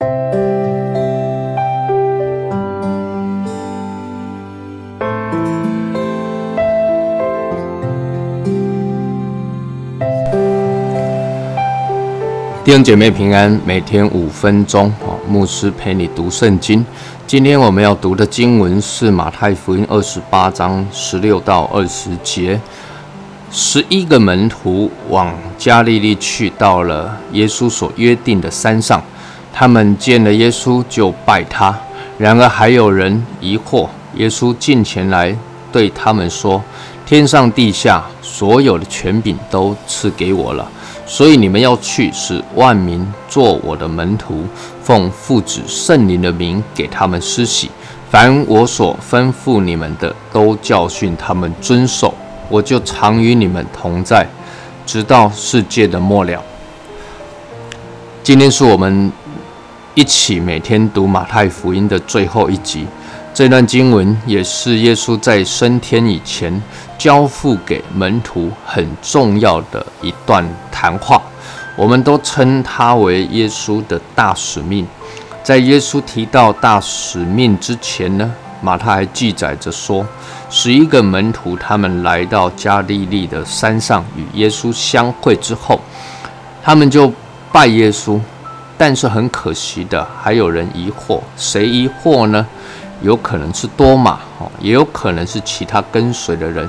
弟兄姐妹平安，每天五分钟，哦，牧师陪你读圣经。今天我们要读的经文是马太福音二十八章十六到二十节。十一个门徒往加利利去，到了耶稣所约定的山上，他们见了耶稣就拜他。然而还有人疑惑。耶稣近前来对他们说：“天上地下所有的权柄都赐给我了。”所以你们要去，使万民做我的门徒，奉父子圣灵的名给他们施洗。凡我所吩咐你们的，都教训他们遵守。我就常与你们同在，直到世界的末了。今天是我们一起每天读马太福音的最后一集。这段经文也是耶稣在升天以前交付给门徒很重要的一段谈话，我们都称它为耶稣的大使命。在耶稣提到大使命之前呢，马太还记载着说，十一个门徒他们来到加利利的山上与耶稣相会之后，他们就拜耶稣，但是很可惜的，还有人疑惑，谁疑惑呢？有可能是多马哦，也有可能是其他跟随的人。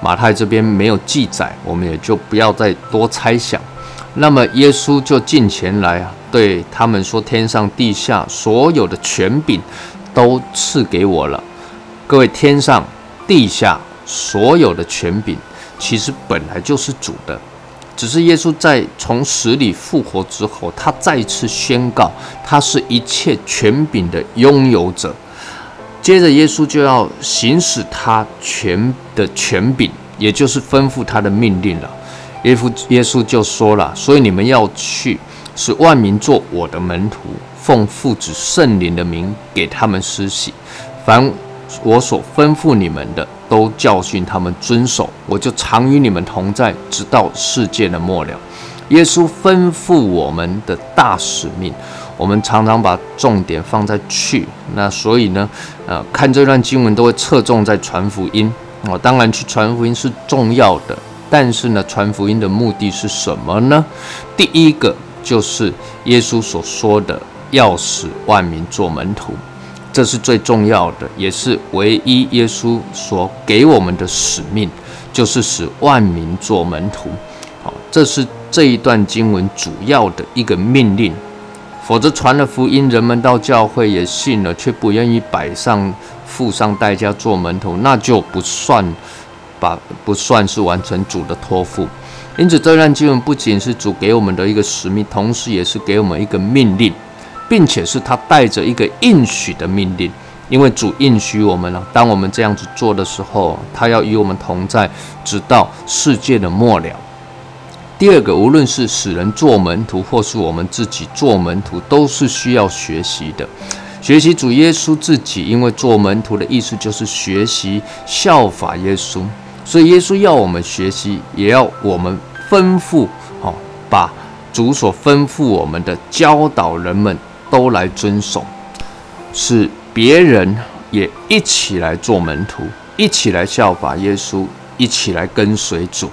马太这边没有记载，我们也就不要再多猜想。那么耶稣就近前来啊，对他们说：“天上地下所有的权柄都赐给我了。”各位，天上地下所有的权柄，其实本来就是主的，只是耶稣在从死里复活之后，他再次宣告，他是一切权柄的拥有者。接着，耶稣就要行使他权的权柄，也就是吩咐他的命令了。耶稣耶稣就说了：“所以你们要去，使万民做我的门徒，奉父子圣灵的名给他们施洗。凡我所吩咐你们的，都教训他们遵守。我就常与你们同在，直到世界的末了。”耶稣吩咐我们的大使命。我们常常把重点放在去，那所以呢，呃，看这段经文都会侧重在传福音哦。当然，去传福音是重要的，但是呢，传福音的目的是什么呢？第一个就是耶稣所说的要使万民做门徒，这是最重要的，也是唯一耶稣所给我们的使命，就是使万民做门徒。好，这是这一段经文主要的一个命令。否则传了福音，人们到教会也信了，却不愿意摆上、付上代价做门徒，那就不算把不算是完成主的托付。因此，这段经文不仅是主给我们的一个使命，同时也是给我们一个命令，并且是他带着一个应许的命令。因为主应许我们了，当我们这样子做的时候，他要与我们同在，直到世界的末了。第二个，无论是使人做门徒，或是我们自己做门徒，都是需要学习的。学习主耶稣自己，因为做门徒的意思就是学习效法耶稣，所以耶稣要我们学习，也要我们吩咐，哦，把主所吩咐我们的教导人们都来遵守，使别人也一起来做门徒，一起来效法耶稣，一起来跟随主。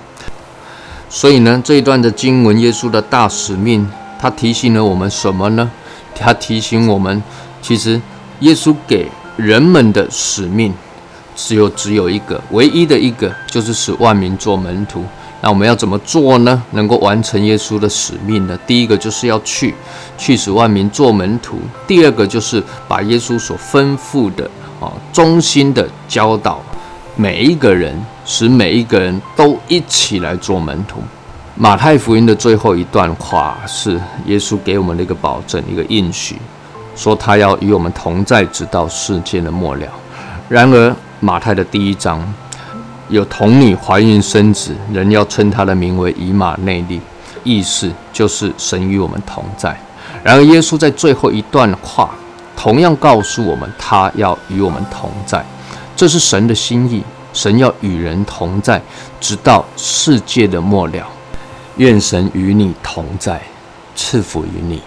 所以呢，这一段的经文，耶稣的大使命，他提醒了我们什么呢？他提醒我们，其实耶稣给人们的使命，只有只有一个，唯一的一个，就是使万民做门徒。那我们要怎么做呢？能够完成耶稣的使命呢？第一个就是要去，去使万民做门徒；第二个就是把耶稣所吩咐的啊，忠心的教导每一个人。使每一个人都一起来做门徒。马太福音的最后一段话是耶稣给我们的一个保证，一个应许，说他要与我们同在，直到世界的末了。然而，马太的第一章有童女怀孕生子，人要称她的名为以马内利，意思就是神与我们同在。然而，耶稣在最后一段话同样告诉我们，他要与我们同在，这是神的心意。神要与人同在，直到世界的末了。愿神与你同在，赐福于你。